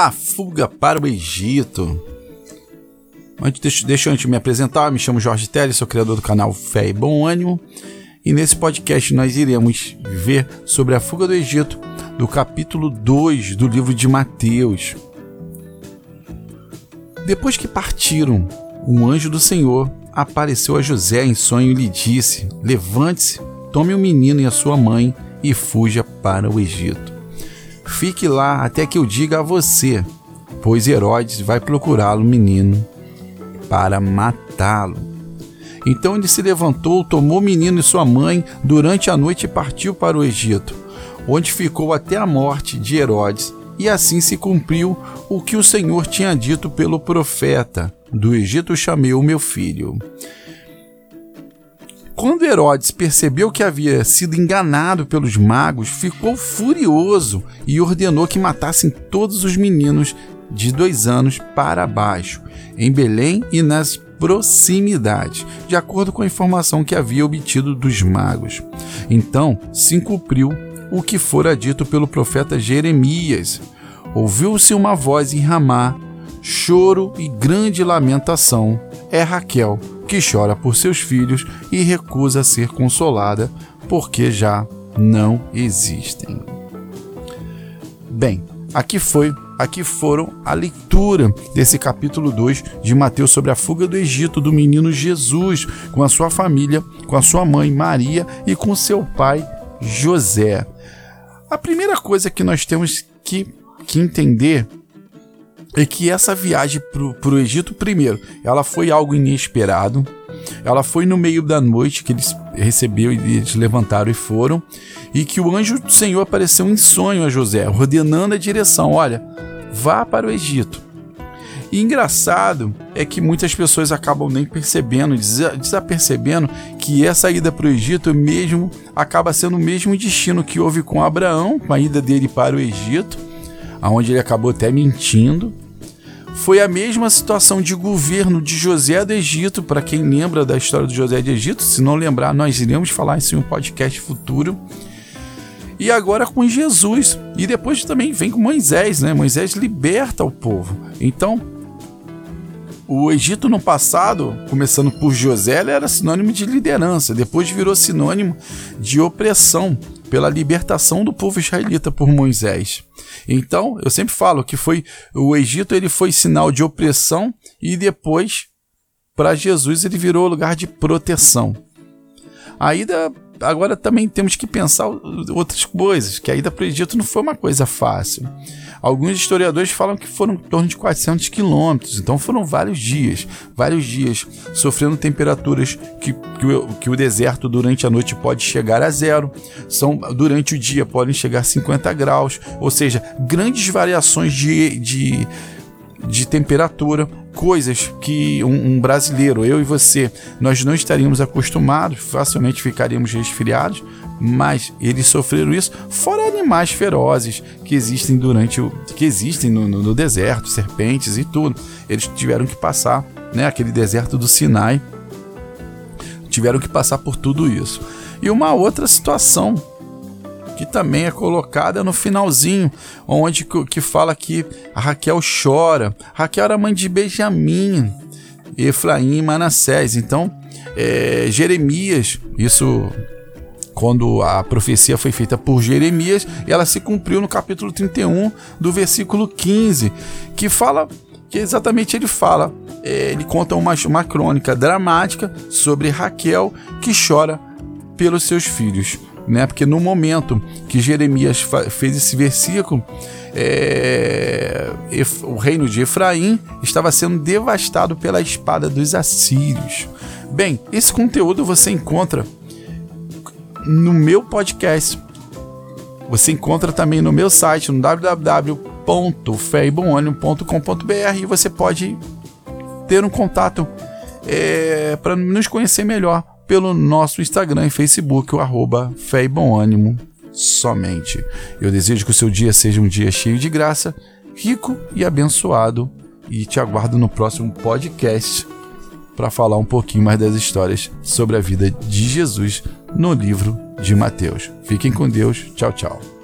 A fuga para o Egito. Antes, deixa, deixa eu antes me apresentar, me chamo Jorge Teles, sou criador do canal Fé e Bom Ânimo. E nesse podcast nós iremos ver sobre a fuga do Egito, do capítulo 2 do livro de Mateus. Depois que partiram, um anjo do Senhor apareceu a José em sonho e lhe disse: Levante-se, tome o menino e a sua mãe e fuja para o Egito. Fique lá até que eu diga a você, pois Herodes vai procurá-lo, menino, para matá-lo. Então ele se levantou, tomou o menino e sua mãe durante a noite e partiu para o Egito, onde ficou até a morte de Herodes. E assim se cumpriu o que o Senhor tinha dito pelo profeta: Do Egito chamei o meu filho. Quando Herodes percebeu que havia sido enganado pelos magos, ficou furioso e ordenou que matassem todos os meninos de dois anos para baixo, em Belém e nas proximidades, de acordo com a informação que havia obtido dos magos. Então se cumpriu o que fora dito pelo profeta Jeremias. Ouviu-se uma voz em Ramá, choro e grande lamentação. É Raquel que chora por seus filhos e recusa ser consolada porque já não existem. Bem, aqui foi, aqui foram a leitura desse capítulo 2 de Mateus sobre a fuga do Egito do menino Jesus com a sua família, com a sua mãe Maria e com seu pai José. A primeira coisa que nós temos que, que entender é que essa viagem para o Egito, primeiro, ela foi algo inesperado. Ela foi no meio da noite que eles receberam e eles levantaram e foram. E que o anjo do Senhor apareceu em sonho a José, ordenando a direção: olha, vá para o Egito. E engraçado é que muitas pessoas acabam nem percebendo, desapercebendo que essa ida para o Egito mesmo acaba sendo o mesmo destino que houve com Abraão, com a ida dele para o Egito, aonde ele acabou até mentindo foi a mesma situação de governo de José do Egito, para quem lembra da história de José do Egito, se não lembrar, nós iremos falar isso em um podcast futuro. E agora com Jesus. E depois também vem com Moisés, né? Moisés liberta o povo. Então, o Egito no passado, começando por José, era sinônimo de liderança, depois virou sinônimo de opressão pela libertação do povo israelita por Moisés. Então, eu sempre falo que foi o Egito ele foi sinal de opressão e depois para Jesus ele virou lugar de proteção. A ida agora também temos que pensar outras coisas, que a ida para o Egito não foi uma coisa fácil. Alguns historiadores falam que foram em torno de 400 quilômetros, então foram vários dias, vários dias sofrendo temperaturas que, que o, que, o, deserto durante a noite pode chegar a zero, são durante o dia podem chegar a 50 graus, ou seja, grandes variações de, de, de temperatura, coisas que um, um brasileiro, eu e você, nós não estaríamos acostumados, facilmente ficaríamos resfriados, mas eles sofreram isso, fora animais ferozes que existem durante o que existem no, no, no deserto, serpentes e tudo. Eles tiveram que passar, né, aquele deserto do Sinai, tiveram que passar por tudo isso. E uma outra situação que também é colocada no finalzinho, onde que fala que Raquel chora. Raquel era mãe de Benjamim, Efraim e Manassés. Então, é, Jeremias, isso quando a profecia foi feita por Jeremias, ela se cumpriu no capítulo 31 do versículo 15, que fala que exatamente ele fala, é, ele conta uma, uma crônica dramática sobre Raquel que chora pelos seus filhos. Né? Porque no momento que Jeremias fez esse versículo, é, o reino de Efraim estava sendo devastado pela espada dos assírios. Bem, esse conteúdo você encontra no meu podcast. Você encontra também no meu site, no www.feibonônimo.com.br e você pode ter um contato é, para nos conhecer melhor pelo nosso Instagram e Facebook, o arroba Fé somente. Eu desejo que o seu dia seja um dia cheio de graça, rico e abençoado e te aguardo no próximo podcast para falar um pouquinho mais das histórias sobre a vida de Jesus no livro de Mateus. Fiquem com Deus. Tchau, tchau.